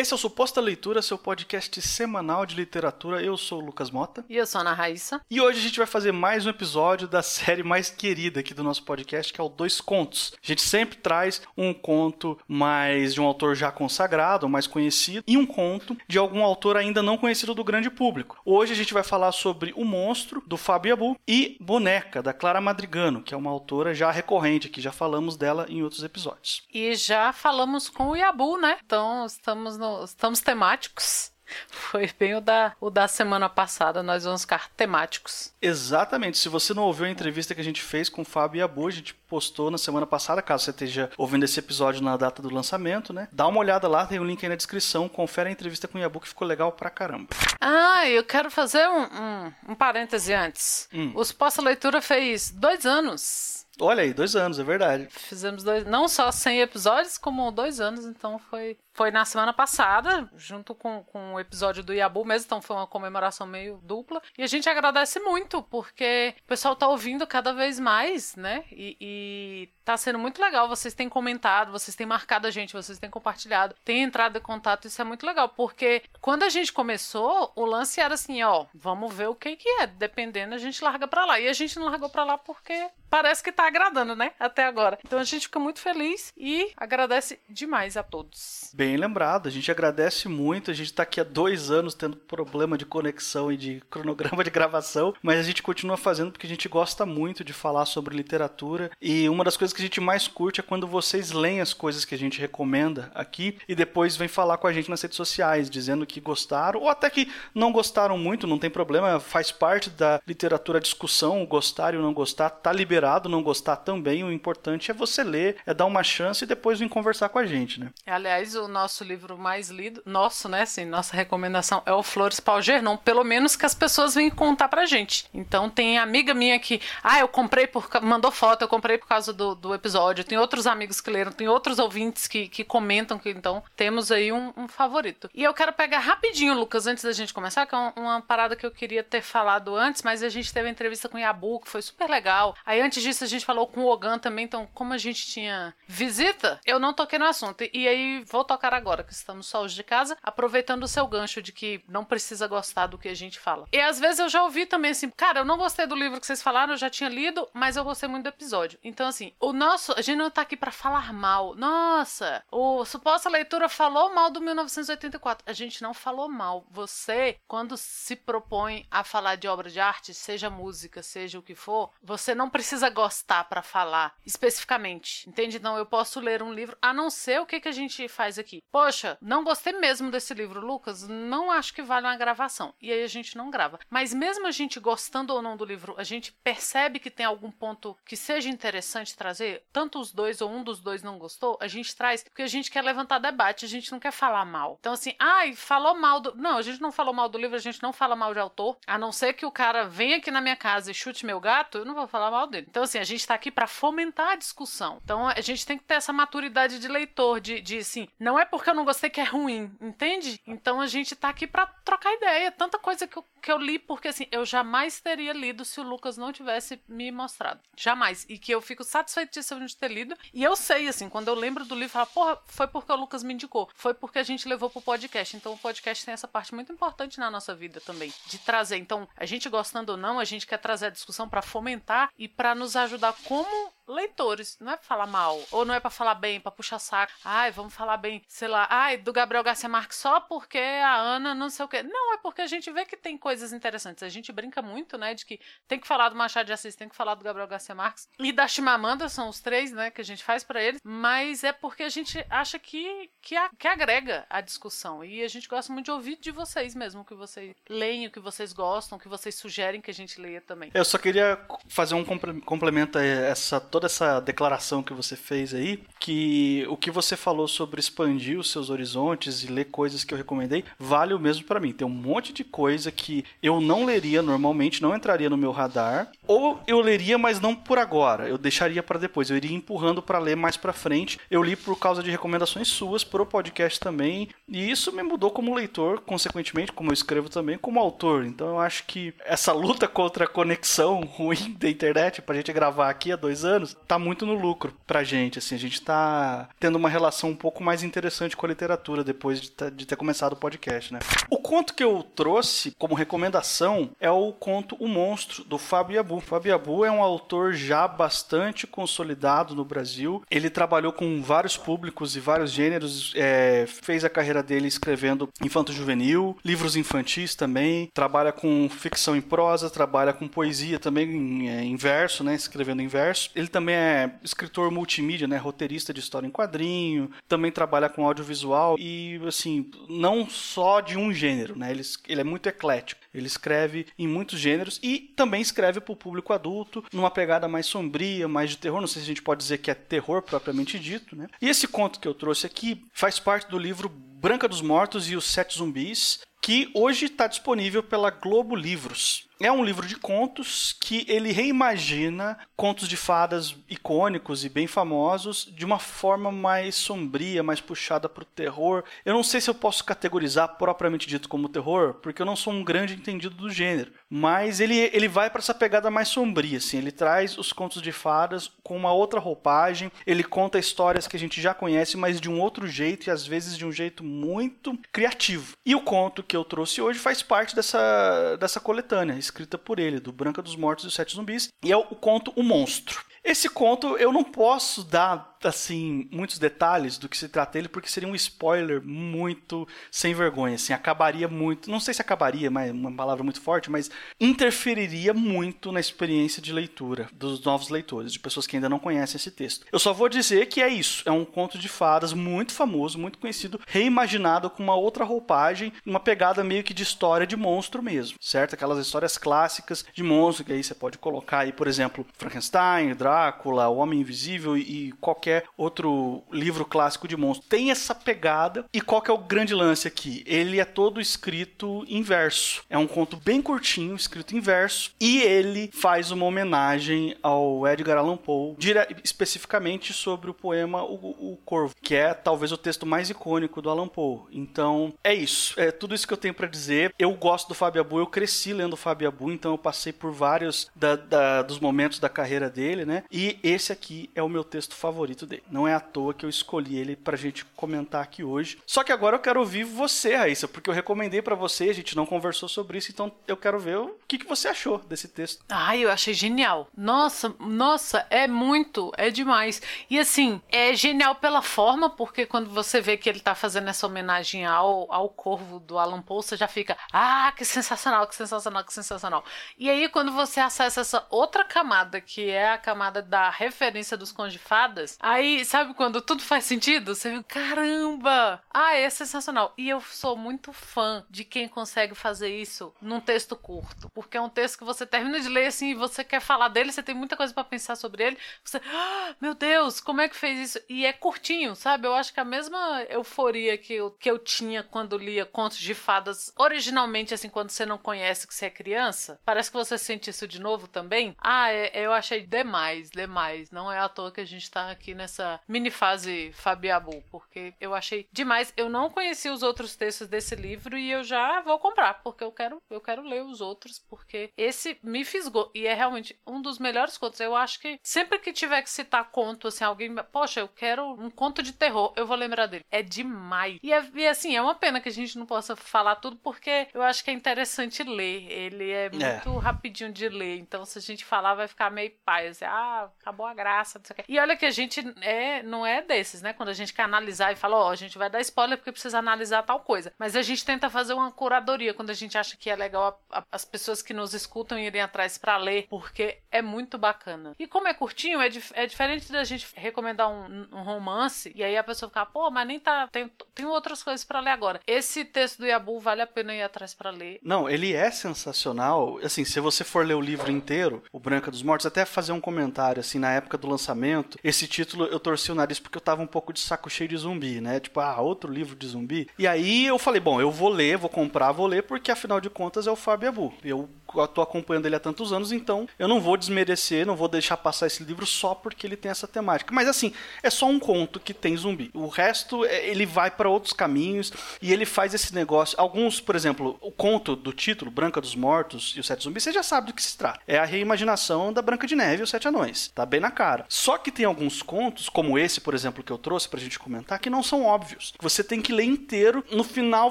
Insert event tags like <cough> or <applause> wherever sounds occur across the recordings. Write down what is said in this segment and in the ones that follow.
Esse é o Suposta Leitura, seu podcast semanal de literatura. Eu sou o Lucas Mota. E eu sou a Ana Raíssa. E hoje a gente vai fazer mais um episódio da <laughs> série mais querida aqui do nosso podcast, que é o Dois Contos. A gente sempre traz um conto mais de um autor já consagrado, mais conhecido, e um conto de algum autor ainda não conhecido do grande público. Hoje a gente vai falar sobre O Monstro, do Fábio Yabu, e Boneca, da Clara Madrigano, que é uma autora já recorrente aqui, já falamos dela em outros episódios. E já falamos com o Yabu, né? Então estamos, no, estamos temáticos. <laughs> Foi bem o da, o da semana passada, nós vamos ficar temáticos. Exatamente. Se você não ouviu a entrevista que a gente fez com o Fábio Yabu, a gente postou na semana passada, caso você esteja ouvindo esse episódio na data do lançamento, né? Dá uma olhada lá, tem o um link aí na descrição, confere a entrevista com o Yabu que ficou legal pra caramba. Ah, eu quero fazer um, um, um parêntese antes. Hum. O Suposta Leitura fez dois anos. Olha aí, dois anos, é verdade. Fizemos dois, não só 100 episódios, como dois anos, então foi, foi na semana passada, junto com, com o episódio do Yabu mesmo, então foi uma comemoração meio dupla. E a gente agradece muito, porque o pessoal tá ouvindo cada vez mais, né? E, e tá sendo muito legal. Vocês têm comentado, vocês têm marcado a gente, vocês têm compartilhado, têm entrado em contato, isso é muito legal, porque quando a gente começou, o lance era assim, ó, vamos ver o que que é, dependendo a gente larga pra lá. E a gente não largou pra lá porque parece que tá agradando, né? Até agora. Então a gente fica muito feliz e agradece demais a todos. Bem lembrado, a gente agradece muito. A gente tá aqui há dois anos tendo problema de conexão e de cronograma de gravação, mas a gente continua fazendo porque a gente gosta muito de falar sobre literatura. E uma das coisas que a gente mais curte é quando vocês leem as coisas que a gente recomenda aqui e depois vem falar com a gente nas redes sociais, dizendo que gostaram ou até que não gostaram muito, não tem problema, faz parte da literatura discussão, gostar e não gostar, tá liberado não gostar também, o importante é você ler, é dar uma chance e depois vir conversar com a gente, né? Aliás, o nosso livro mais lido, nosso, né, assim, nossa recomendação é o Flores Palgernon, pelo menos que as pessoas vêm contar pra gente. Então tem amiga minha que, ah, eu comprei por, mandou foto, eu comprei por causa do, do episódio, tem outros amigos que leram, tem outros ouvintes que, que comentam que, então, temos aí um, um favorito. E eu quero pegar rapidinho, Lucas, antes da gente começar, que é uma, uma parada que eu queria ter falado antes, mas a gente teve a entrevista com o Yabu, que foi super legal. Aí antes disso a gente falou com o Ogan também, então como a gente tinha visita, eu não toquei no assunto. E aí vou tocar agora, que estamos só hoje de casa, aproveitando o seu gancho de que não precisa gostar do que a gente fala. E às vezes eu já ouvi também assim, cara, eu não gostei do livro que vocês falaram, eu já tinha lido, mas eu gostei muito do episódio. Então assim, o nosso, a gente não tá aqui para falar mal. Nossa, o suposta leitura falou mal do 1984. A gente não falou mal. Você, quando se propõe a falar de obra de arte, seja música, seja o que for, você não precisa gostar para falar especificamente, entende? Então eu posso ler um livro, a não ser o que, que a gente faz aqui. Poxa, não gostei mesmo desse livro, Lucas, não acho que vale uma gravação. E aí a gente não grava. Mas mesmo a gente gostando ou não do livro, a gente percebe que tem algum ponto que seja interessante trazer, tanto os dois ou um dos dois não gostou, a gente traz porque a gente quer levantar debate, a gente não quer falar mal. Então assim, ai, falou mal do. Não, a gente não falou mal do livro, a gente não fala mal de autor, a não ser que o cara venha aqui na minha casa e chute meu gato, eu não vou falar mal dele. Então assim, a gente tá aqui para fomentar a discussão. Então a gente tem que ter essa maturidade de leitor, de, de assim, não é porque eu não gostei que é ruim, entende? Então a gente tá aqui para trocar ideia. Tanta coisa que eu, que eu li, porque assim, eu jamais teria lido se o Lucas não tivesse me mostrado. Jamais. E que eu fico satisfeitíssimo de ter lido. E eu sei, assim, quando eu lembro do livro, eu falo, porra, foi porque o Lucas me indicou. Foi porque a gente levou pro podcast. Então o podcast tem essa parte muito importante na nossa vida também, de trazer. Então, a gente gostando ou não, a gente quer trazer a discussão para fomentar e para nos ajudar como leitores. Não é pra falar mal. Ou não é para falar bem, para puxar saco. Ai, vamos falar bem, sei lá, ai, do Gabriel Garcia Marques só porque a Ana não sei o quê. Não, é porque a gente vê que tem coisas interessantes. A gente brinca muito, né, de que tem que falar do Machado de Assis, tem que falar do Gabriel Garcia Marques e da Chimamanda, são os três, né, que a gente faz para eles. Mas é porque a gente acha que, que, a, que agrega a discussão. E a gente gosta muito de ouvir de vocês mesmo, o que vocês leem, o que vocês gostam, o que vocês sugerem que a gente leia também. Eu só queria fazer um complemento a essa toda essa declaração que você fez aí, que o que você falou sobre expandir os seus horizontes e ler coisas que eu recomendei, vale o mesmo para mim. Tem um monte de coisa que eu não leria normalmente, não entraria no meu radar, ou eu leria, mas não por agora. Eu deixaria para depois. Eu iria empurrando para ler mais para frente. Eu li por causa de recomendações suas pro podcast também, e isso me mudou como leitor, consequentemente, como eu escrevo também, como autor. Então eu acho que essa luta contra a conexão <laughs> ruim da internet pra gente gravar aqui há dois anos tá muito no lucro pra gente, assim, a gente tá tendo uma relação um pouco mais interessante com a literatura depois de, de ter começado o podcast, né? O conto que eu trouxe como recomendação é o conto O Monstro, do Fábio Yabu. Fábio Yabu é um autor já bastante consolidado no Brasil. Ele trabalhou com vários públicos e vários gêneros, é, fez a carreira dele escrevendo infanto-juvenil, livros infantis também, trabalha com ficção em prosa, trabalha com poesia também em, é, em verso, né, escrevendo em verso. Ele também é escritor multimídia, né, roteirista de história em quadrinho, também trabalha com audiovisual e, assim, não só de um gênero, né, ele, ele é muito eclético. Ele escreve em muitos gêneros e também escreve para o público adulto, numa pegada mais sombria, mais de terror. Não sei se a gente pode dizer que é terror propriamente dito, né? E esse conto que eu trouxe aqui faz parte do livro Branca dos Mortos e os Sete Zumbis, que hoje está disponível pela Globo Livros. É um livro de contos que ele reimagina contos de fadas icônicos e bem famosos de uma forma mais sombria, mais puxada para o terror. Eu não sei se eu posso categorizar propriamente dito como terror, porque eu não sou um grande entendido do gênero. Mas ele, ele vai para essa pegada mais sombria, assim. Ele traz os contos de fadas com uma outra roupagem. Ele conta histórias que a gente já conhece, mas de um outro jeito e às vezes de um jeito muito criativo. E o conto que eu trouxe hoje faz parte dessa, dessa coletânea escrita por ele, do Branca dos Mortos e os Sete Zumbis, e é o conto O Monstro. Esse conto eu não posso dar assim, muitos detalhes do que se trata ele, porque seria um spoiler muito sem vergonha, assim, acabaria muito, não sei se acabaria, mas uma palavra muito forte, mas interferiria muito na experiência de leitura dos novos leitores, de pessoas que ainda não conhecem esse texto. Eu só vou dizer que é isso, é um conto de fadas muito famoso, muito conhecido, reimaginado com uma outra roupagem, uma pegada meio que de história de monstro mesmo, certo? Aquelas histórias clássicas de monstro, que aí você pode colocar aí, por exemplo, Frankenstein, Drácula, O Homem Invisível e qualquer qualquer outro livro clássico de monstros. Tem essa pegada. E qual que é o grande lance aqui? Ele é todo escrito em verso. É um conto bem curtinho, escrito em verso. E ele faz uma homenagem ao Edgar Allan Poe, especificamente sobre o poema o, o Corvo, que é talvez o texto mais icônico do Allan Poe. Então, é isso. É tudo isso que eu tenho para dizer. Eu gosto do Fábio Abu, eu cresci lendo o Fábio Abu, então eu passei por vários da, da, dos momentos da carreira dele, né? E esse aqui é o meu texto favorito dele. Não é à toa que eu escolhi ele pra gente comentar aqui hoje. Só que agora eu quero ouvir você, Raíssa, porque eu recomendei para você, a gente não conversou sobre isso, então eu quero ver o que, que você achou desse texto. Ai, eu achei genial. Nossa, nossa, é muito, é demais. E assim, é genial pela forma, porque quando você vê que ele tá fazendo essa homenagem ao, ao corvo do Alan Poe, você já fica, ah, que sensacional, que sensacional, que sensacional. E aí, quando você acessa essa outra camada, que é a camada da referência dos contos de fadas, Aí, sabe quando tudo faz sentido? Você vê, caramba! Ah, é sensacional. E eu sou muito fã de quem consegue fazer isso num texto curto. Porque é um texto que você termina de ler assim e você quer falar dele, você tem muita coisa para pensar sobre ele. Você, ah, meu Deus, como é que fez isso? E é curtinho, sabe? Eu acho que a mesma euforia que eu, que eu tinha quando lia contos de fadas, originalmente, assim, quando você não conhece que você é criança, parece que você sente isso de novo também. Ah, é, eu achei demais, demais. Não é à toa que a gente tá aqui nessa mini fase Fabiabu, porque eu achei demais. Eu não conheci os outros textos desse livro e eu já vou comprar, porque eu quero, eu quero ler os outros, porque esse me fisgou e é realmente um dos melhores contos. Eu acho que sempre que tiver que citar conto, assim, alguém, poxa, eu quero um conto de terror, eu vou lembrar dele. É demais. E, é, e assim, é uma pena que a gente não possa falar tudo, porque eu acho que é interessante ler. Ele é, é. muito é. rapidinho de ler, então se a gente falar vai ficar meio pai, assim, ah, acabou a graça, não sei o quê. E olha que a gente é, não é desses, né? Quando a gente quer analisar e fala, ó, oh, a gente vai dar spoiler porque precisa analisar tal coisa. Mas a gente tenta fazer uma curadoria quando a gente acha que é legal a, a, as pessoas que nos escutam irem atrás para ler, porque é muito bacana. E como é curtinho, é, dif é diferente da gente recomendar um, um, romance e aí a pessoa ficar, pô, mas nem tá. Tem, tem outras coisas para ler agora. Esse texto do Yabu vale a pena ir atrás para ler. Não, ele é sensacional. Assim, se você for ler o livro inteiro, O Branca dos Mortos, até fazer um comentário, assim, na época do lançamento, esse título título, eu torci o nariz porque eu tava um pouco de saco cheio de zumbi, né? Tipo, ah, outro livro de zumbi. E aí eu falei, bom, eu vou ler, vou comprar, vou ler, porque afinal de contas é o Fábio Abu. Eu tô acompanhando ele há tantos anos, então eu não vou desmerecer, não vou deixar passar esse livro só porque ele tem essa temática. Mas assim, é só um conto que tem zumbi. O resto, é, ele vai para outros caminhos e ele faz esse negócio. Alguns, por exemplo, o conto do título, Branca dos Mortos e os Sete Zumbis, você já sabe do que se trata. É a reimaginação da Branca de Neve e os Sete Anões. Tá bem na cara. Só que tem alguns contos, como esse, por exemplo, que eu trouxe pra gente comentar, que não são óbvios. Você tem que ler inteiro. No final,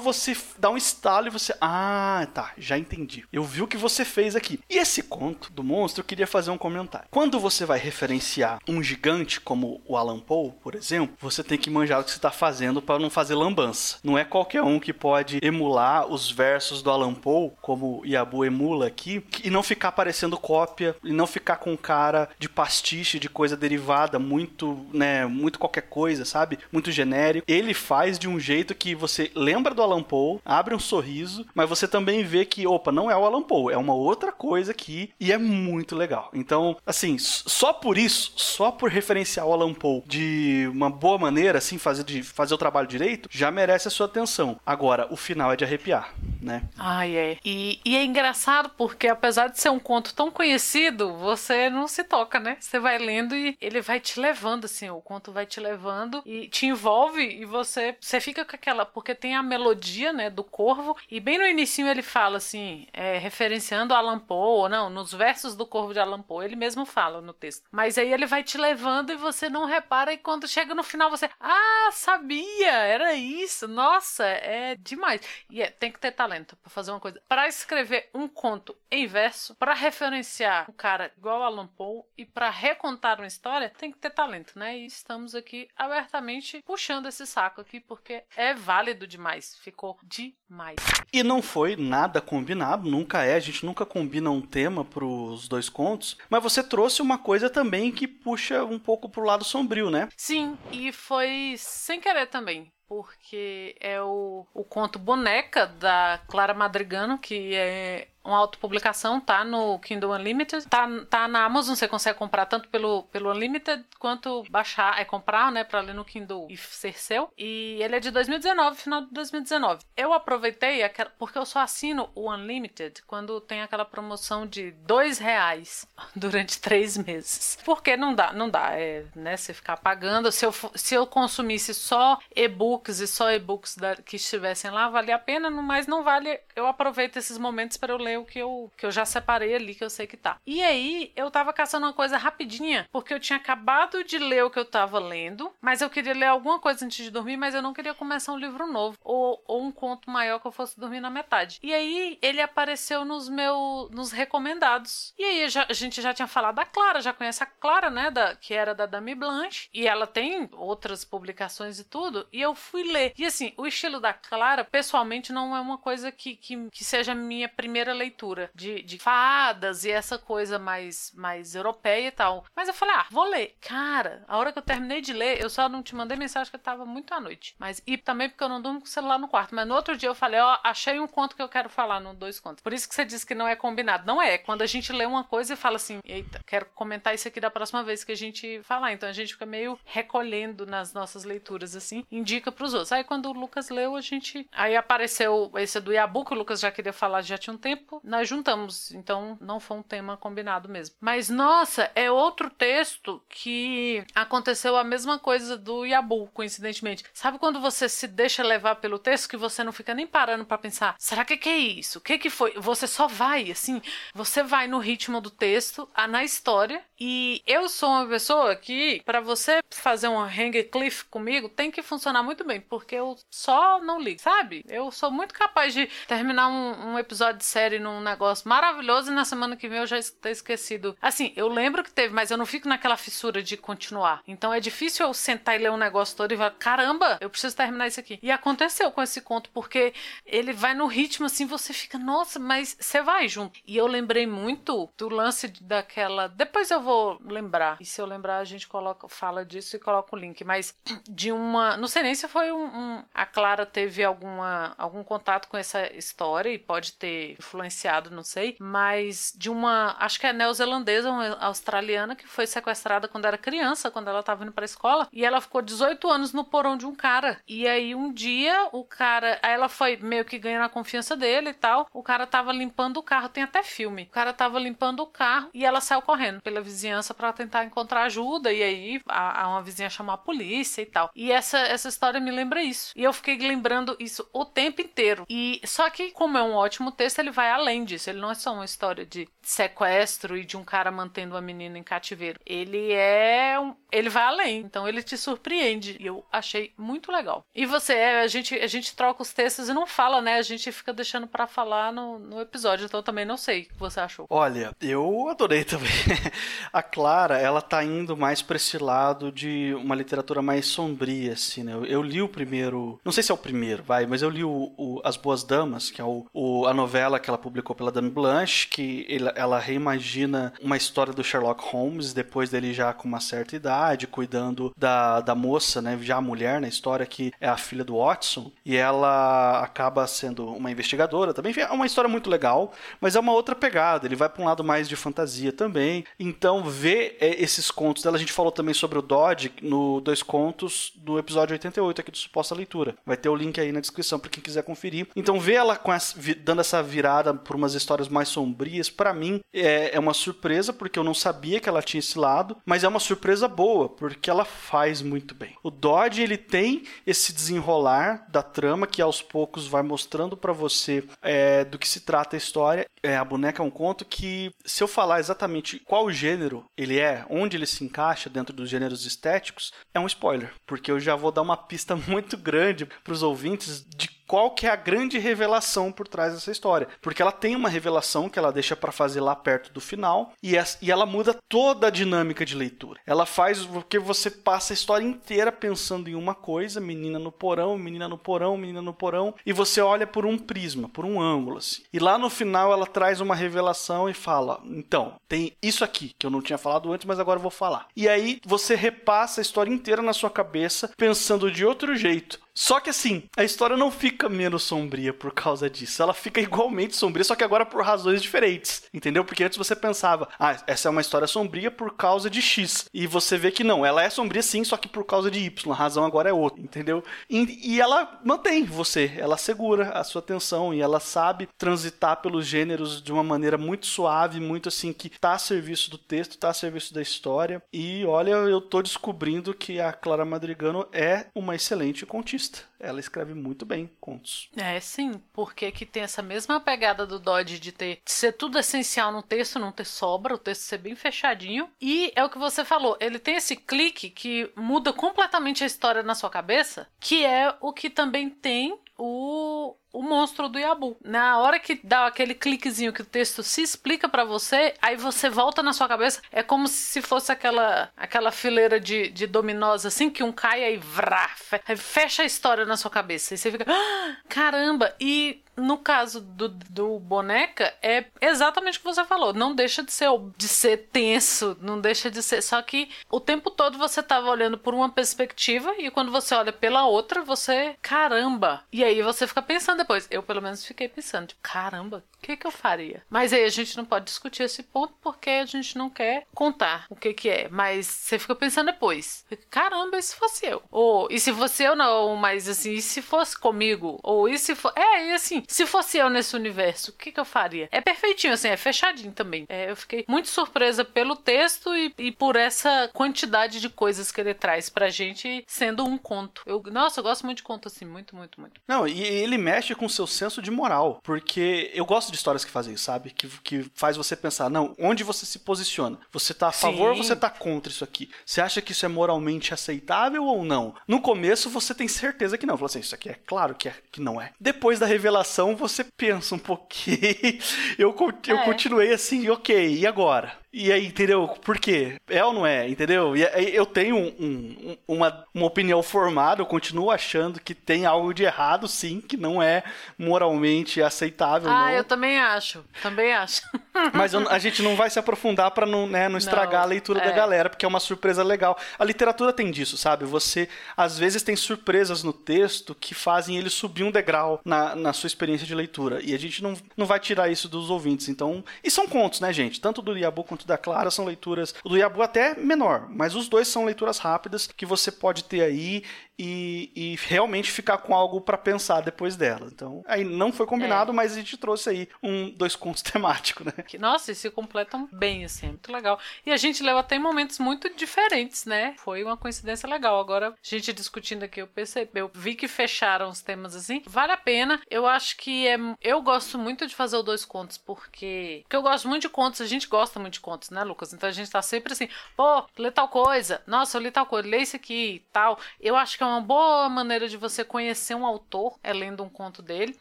você dá um estalo e você. Ah, tá, já entendi. Eu vi o que você fez aqui. E esse conto do monstro, eu queria fazer um comentário. Quando você vai referenciar um gigante como o Alan Poe, por exemplo, você tem que manjar o que você está fazendo para não fazer lambança. Não é qualquer um que pode emular os versos do Alan Poe, como Yabu emula aqui, e não ficar parecendo cópia, e não ficar com cara de pastiche, de coisa derivada, muito, né, muito qualquer coisa, sabe? Muito genérico. Ele faz de um jeito que você lembra do Alan Poe, abre um sorriso, mas você também vê que, opa, não é o Alan Poe, é uma outra coisa aqui, e é muito legal. Então, assim, só por isso, só por referenciar o Alan Poe de uma boa maneira, assim, fazer, de, fazer o trabalho direito, já merece a sua atenção. Agora, o final é de arrepiar, né? Ai, é. E, e é engraçado porque, apesar de ser um conto tão conhecido, você não se toca, né? Você vai lendo e ele vai te levando, assim, o conto vai te levando e te envolve e você, você fica com aquela. Porque tem a melodia, né, do corvo, e bem no início ele fala assim, é, referenciando Alan Poe, ou não, nos versos do corvo de Alan Poe, ele mesmo fala no texto. Mas aí ele vai te levando e você não repara, e quando chega no final você, ah, sabia, era isso, nossa, é demais. E é, tem que ter talento para fazer uma coisa. Para escrever um conto em verso, para referenciar um cara igual Alan Poe e para recontar uma história, tem que ter talento, né? E estamos aqui abertamente puxando esse saco aqui porque é válido demais. Ficou demais. E não foi nada combinado, nunca é, a gente nunca combina um tema pros dois contos, mas você trouxe uma coisa também que puxa um pouco pro lado sombrio, né? Sim, e foi sem querer também porque é o, o conto Boneca da Clara Madrigano, que é uma autopublicação, tá no Kindle Unlimited, tá, tá na Amazon, você consegue comprar tanto pelo, pelo Unlimited quanto baixar, é comprar, né, pra ler no Kindle e ser seu. E ele é de 2019, final de 2019. Eu aproveitei, aquela, porque eu só assino o Unlimited quando tem aquela promoção de dois reais <laughs> durante três meses. Porque não dá, não dá, é, né, você ficar pagando. Se eu, se eu consumisse só e-books e só e-books que estivessem lá, valia a pena, mas não vale, eu aproveito esses momentos para eu ler o que eu, que eu já separei ali, que eu sei que tá. E aí, eu tava caçando uma coisa rapidinha, porque eu tinha acabado de ler o que eu tava lendo, mas eu queria ler alguma coisa antes de dormir, mas eu não queria começar um livro novo, ou, ou um conto maior que eu fosse dormir na metade. E aí, ele apareceu nos meus, nos recomendados. E aí, já, a gente já tinha falado da Clara, já conhece a Clara, né, da, que era da Dame Blanche, e ela tem outras publicações e tudo, e eu fui ler. E assim, o estilo da Clara, pessoalmente, não é uma coisa que, que, que seja minha primeira leitura de, de fadas e essa coisa mais, mais europeia e tal. Mas eu falei, ah, vou ler. Cara, a hora que eu terminei de ler, eu só não te mandei mensagem que eu tava muito à noite. Mas, e também porque eu não durmo com o celular no quarto. Mas no outro dia eu falei, ó, achei um conto que eu quero falar no dois contos. Por isso que você disse que não é combinado. Não é. Quando a gente lê uma coisa e fala assim, eita, quero comentar isso aqui da próxima vez que a gente falar. Então a gente fica meio recolhendo nas nossas leituras, assim, indica pros outros. Aí quando o Lucas leu, a gente. Aí apareceu esse do Yabu, que o Lucas já queria falar já tinha um tempo tempo, nós juntamos. Então não foi um tema combinado mesmo. Mas nossa, é outro texto que aconteceu a mesma coisa do Yabu, coincidentemente. Sabe quando você se deixa levar pelo texto que você não fica nem parando para pensar, será que que é isso? O que que foi? Você só vai assim, você vai no ritmo do texto, na história. E eu sou uma pessoa que para você fazer um hang cliff comigo tem que funcionar muito bem, porque eu só não ligo, sabe? Eu sou muito capaz de terminar um, um episódio de série num negócio maravilhoso e na semana que vem eu já ter esquecido. Assim, eu lembro que teve, mas eu não fico naquela fissura de continuar. Então é difícil eu sentar e ler um negócio todo e falar: caramba, eu preciso terminar isso aqui. E aconteceu com esse conto, porque ele vai no ritmo assim, você fica, nossa, mas você vai junto. E eu lembrei muito do lance daquela. Depois eu vou lembrar. E se eu lembrar, a gente coloca, fala disso e coloca o link. Mas <clears throat> de uma. Não sei nem se foi um. um... A Clara teve alguma, algum contato com essa história e pode ter influenciado não sei, mas de uma, acho que é neozelandesa, uma australiana que foi sequestrada quando era criança, quando ela estava indo para a escola, e ela ficou 18 anos no porão de um cara. E aí um dia o cara, aí ela foi meio que ganhando a confiança dele e tal. O cara tava limpando o carro, tem até filme. O cara tava limpando o carro e ela saiu correndo pela vizinhança para tentar encontrar ajuda e aí a, a uma vizinha chamou a polícia e tal. E essa essa história me lembra isso. E eu fiquei lembrando isso o tempo inteiro. E só que como é um ótimo texto, ele vai além disso. Ele não é só uma história de sequestro e de um cara mantendo a menina em cativeiro. Ele é um, ele vai além. Então ele te surpreende. E eu achei muito legal. E você, é, a gente a gente troca os textos e não fala, né? A gente fica deixando para falar no, no episódio. Então eu também não sei o que você achou. Olha, eu adorei também. <laughs> a Clara, ela tá indo mais pra esse lado de uma literatura mais sombria, assim, né? Eu, eu li o primeiro. Não sei se é o primeiro, vai, mas eu li o, o As Boas Damas, que é o, o, a novela que ela publicou pela Dame Blanche, que ele, ela reimagina uma história do Sherlock Holmes, depois dele já com uma certa idade, cuidando da, da moça, né? Já a mulher na história, que é a filha do Watson, e ela acaba sendo uma investigadora também. Enfim, é uma história muito legal, mas é uma outra pegada. Ele vai para um lado mais de fantasia também. Então, ver é, esses contos dela, a gente falou também sobre o Dodge no Dois Contos do episódio 88 aqui do Suposta Leitura. Vai ter o link aí na descrição para quem quiser conferir. Então, ver ela essa, dando essa virada por umas histórias mais sombrias, para mim é, é uma surpresa, porque eu não sabia que ela tinha esse lado, mas é uma surpresa boa, porque ela faz muito bem. O Dodge, ele tem esse desenrolar da trama que aos poucos vai mostrando para você é, do que se trata a história. É, a boneca é um conto que, se eu falar exatamente qual gênero ele é, onde ele se encaixa dentro dos gêneros estéticos, é um spoiler, porque eu já vou dar uma pista <laughs> muito grande para os ouvintes de qual que é a grande revelação por trás dessa história. Porque ela tem uma revelação que ela deixa para fazer lá perto do final e, e ela muda toda a dinâmica de leitura. Ela faz porque você passa a história inteira pensando em uma coisa, menina no porão, menina no porão, menina no porão, e você olha por um prisma, por um ângulo assim. E lá no final ela traz uma revelação e fala: "Então, tem isso aqui que eu não tinha falado antes, mas agora eu vou falar". E aí você repassa a história inteira na sua cabeça pensando de outro jeito. Só que assim, a história não fica menos sombria por causa disso. Ela fica igualmente sombria, só que agora por razões diferentes. Entendeu? Porque antes você pensava, ah, essa é uma história sombria por causa de X. E você vê que não, ela é sombria sim, só que por causa de Y. A razão agora é outra, entendeu? E, e ela mantém você, ela segura a sua atenção e ela sabe transitar pelos gêneros de uma maneira muito suave, muito assim, que tá a serviço do texto, tá a serviço da história. E olha, eu tô descobrindo que a Clara Madrigano é uma excelente contista ela escreve muito bem contos. É, sim, porque que tem essa mesma pegada do Dodge de ter de ser tudo essencial no texto, não ter sobra, o texto ser bem fechadinho. E é o que você falou, ele tem esse clique que muda completamente a história na sua cabeça, que é o que também tem o o monstro do Yabu. Na hora que dá aquele cliquezinho que o texto se explica para você, aí você volta na sua cabeça, é como se fosse aquela aquela fileira de, de dominós assim, que um cai aí, vrá, fecha a história na sua cabeça. E você fica, ah, caramba! E no caso do, do boneca, é exatamente o que você falou. Não deixa de ser, de ser tenso, não deixa de ser. Só que o tempo todo você tava olhando por uma perspectiva e quando você olha pela outra, você. Caramba! E aí você fica pensando depois. Eu, pelo menos, fiquei pensando, tipo, caramba, o que, que eu faria? Mas aí a gente não pode discutir esse ponto porque a gente não quer contar o que, que é. Mas você fica pensando depois. Caramba, e se fosse eu? Ou, e se fosse eu, não, mas assim, e se fosse comigo? Ou e se for. É, e assim, se fosse eu nesse universo, o que, que eu faria? É perfeitinho, assim, é fechadinho também. É, eu fiquei muito surpresa pelo texto e, e, por essa quantidade de coisas que ele traz pra gente, sendo um conto. Eu, nossa, eu gosto muito de conto assim, muito, muito, muito. Não, e ele mexe com o seu senso de moral, porque eu gosto de histórias que fazem isso, sabe? Que, que faz você pensar, não, onde você se posiciona? Você tá a favor Sim. ou você tá contra isso aqui? Você acha que isso é moralmente aceitável ou não? No começo você tem certeza que não. Fala assim, isso aqui é claro que, é, que não é. Depois da revelação você pensa um pouquinho. <laughs> eu, eu é. continuei assim, ok, e agora? E aí, entendeu? Por quê? É ou não é? Entendeu? E aí eu tenho um, um, uma, uma opinião formada, eu continuo achando que tem algo de errado, sim, que não é moralmente aceitável. Ah, não. eu também acho. Também acho. <laughs> Mas eu, a gente não vai se aprofundar para não, né, não estragar não, a leitura é. da galera, porque é uma surpresa legal. A literatura tem disso, sabe? Você, às vezes, tem surpresas no texto que fazem ele subir um degrau na, na sua experiência de leitura. E a gente não, não vai tirar isso dos ouvintes. Então, e são contos, né, gente? Tanto do Yabu quanto da Clara são leituras. O do Yabu até menor, mas os dois são leituras rápidas que você pode ter aí e, e realmente ficar com algo para pensar depois dela. Então, aí não foi combinado, é. mas a gente trouxe aí um dois contos <laughs> temáticos, né? Nossa, e se completam bem, assim, é muito legal. E a gente leva até em momentos muito diferentes, né? Foi uma coincidência legal. Agora, a gente discutindo aqui, eu percebi, eu vi que fecharam os temas assim. Vale a pena. Eu acho que é. Eu gosto muito de fazer o dois contos, porque. Porque eu gosto muito de contos, a gente gosta muito de contos, né, Lucas? Então a gente tá sempre assim, pô, lê tal coisa. Nossa, eu li tal coisa, lê isso aqui e tal. Eu acho que é uma boa maneira de você conhecer um autor é lendo um conto dele.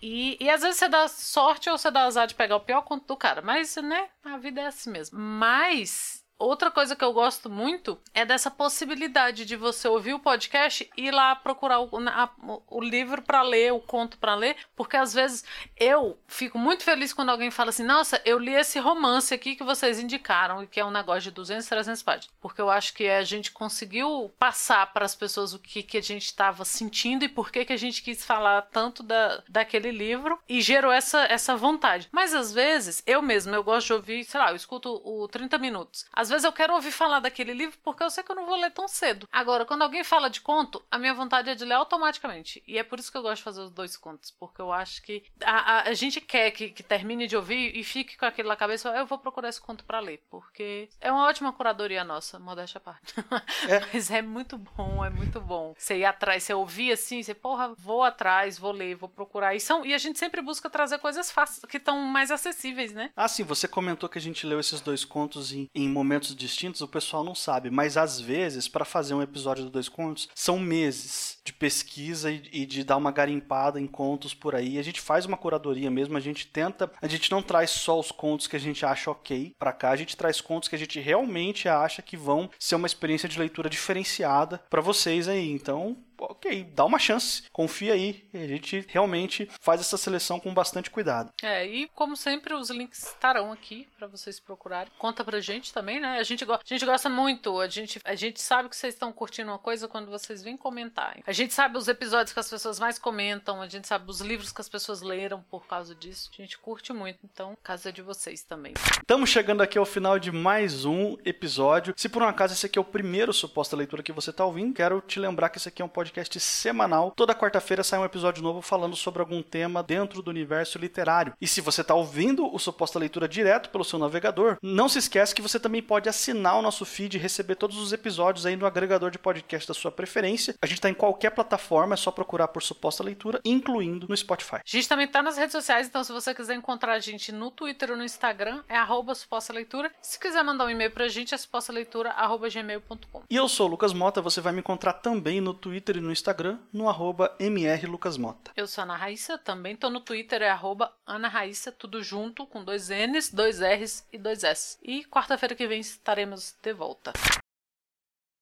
E, e às vezes você dá sorte ou você dá azar de pegar o pior conto do cara. Mas, né, a vida é assim mesmo. Mas Outra coisa que eu gosto muito é dessa possibilidade de você ouvir o podcast e ir lá procurar o, a, o livro para ler, o conto para ler, porque às vezes eu fico muito feliz quando alguém fala assim: Nossa, eu li esse romance aqui que vocês indicaram, que é um negócio de 200, 300 páginas. Porque eu acho que a gente conseguiu passar para as pessoas o que, que a gente estava sentindo e por que, que a gente quis falar tanto da, daquele livro e gerou essa, essa vontade. Mas às vezes, eu mesmo, eu gosto de ouvir, sei lá, eu escuto o 30 minutos. Às vezes eu quero ouvir falar daquele livro porque eu sei que eu não vou ler tão cedo. Agora, quando alguém fala de conto, a minha vontade é de ler automaticamente. E é por isso que eu gosto de fazer os dois contos, porque eu acho que a, a, a gente quer que, que, termine de ouvir e fique com aquilo na cabeça, eu vou procurar esse conto para ler, porque é uma ótima curadoria nossa, modéstia à parte. <laughs> É. Mas é muito bom, é muito bom. Você ir atrás, você ouvir assim, você, porra, vou atrás, vou ler, vou procurar. E, são, e a gente sempre busca trazer coisas fáceis, que estão mais acessíveis, né? Ah, sim, você comentou que a gente leu esses dois contos em, em momentos momentos distintos, o pessoal não sabe, mas às vezes, para fazer um episódio do Dois Contos, são meses de pesquisa e, e, de dar uma garimpada em contos por aí. A gente faz uma curadoria mesmo, a gente tenta, a gente não traz só os contos que a gente acha ok para cá, a gente traz contos que a gente realmente acha que vão ser uma experiência de leitura diferenciada para vocês aí. Então, ok, dá uma chance, confia aí. A gente realmente faz essa seleção com bastante cuidado. É, e como sempre, os links estarão aqui para vocês procurarem. Conta pra gente também, né? A gente, a gente gosta muito, a gente, a gente sabe que vocês estão curtindo uma coisa quando vocês vêm comentar. A gente sabe os episódios que as pessoas mais comentam, a gente sabe os livros que as pessoas leram por causa disso. A gente curte muito, então, casa é de vocês também. Estamos chegando aqui ao final de mais um episódio. Se por um acaso esse aqui é o primeiro suposta leitura que você está ouvindo, quero te lembrar que esse aqui é um podcast podcast semanal. Toda quarta-feira sai um episódio novo falando sobre algum tema dentro do universo literário. E se você está ouvindo o Suposta Leitura direto pelo seu navegador, não se esquece que você também pode assinar o nosso feed e receber todos os episódios aí no agregador de podcast da sua preferência. A gente está em qualquer plataforma, é só procurar por Suposta Leitura, incluindo no Spotify. A gente também está nas redes sociais, então se você quiser encontrar a gente no Twitter ou no Instagram, é arroba Suposta Leitura. Se quiser mandar um e-mail pra gente, é supostaleitura.gmail.com. E eu sou o Lucas Mota, você vai me encontrar também no Twitter e no Instagram, no arroba mrlucasmota. Eu sou Ana Raíssa, também tô no Twitter, é arroba Ana Raíssa, tudo junto, com dois N's, dois R's e dois S. E quarta-feira que vem estaremos de volta.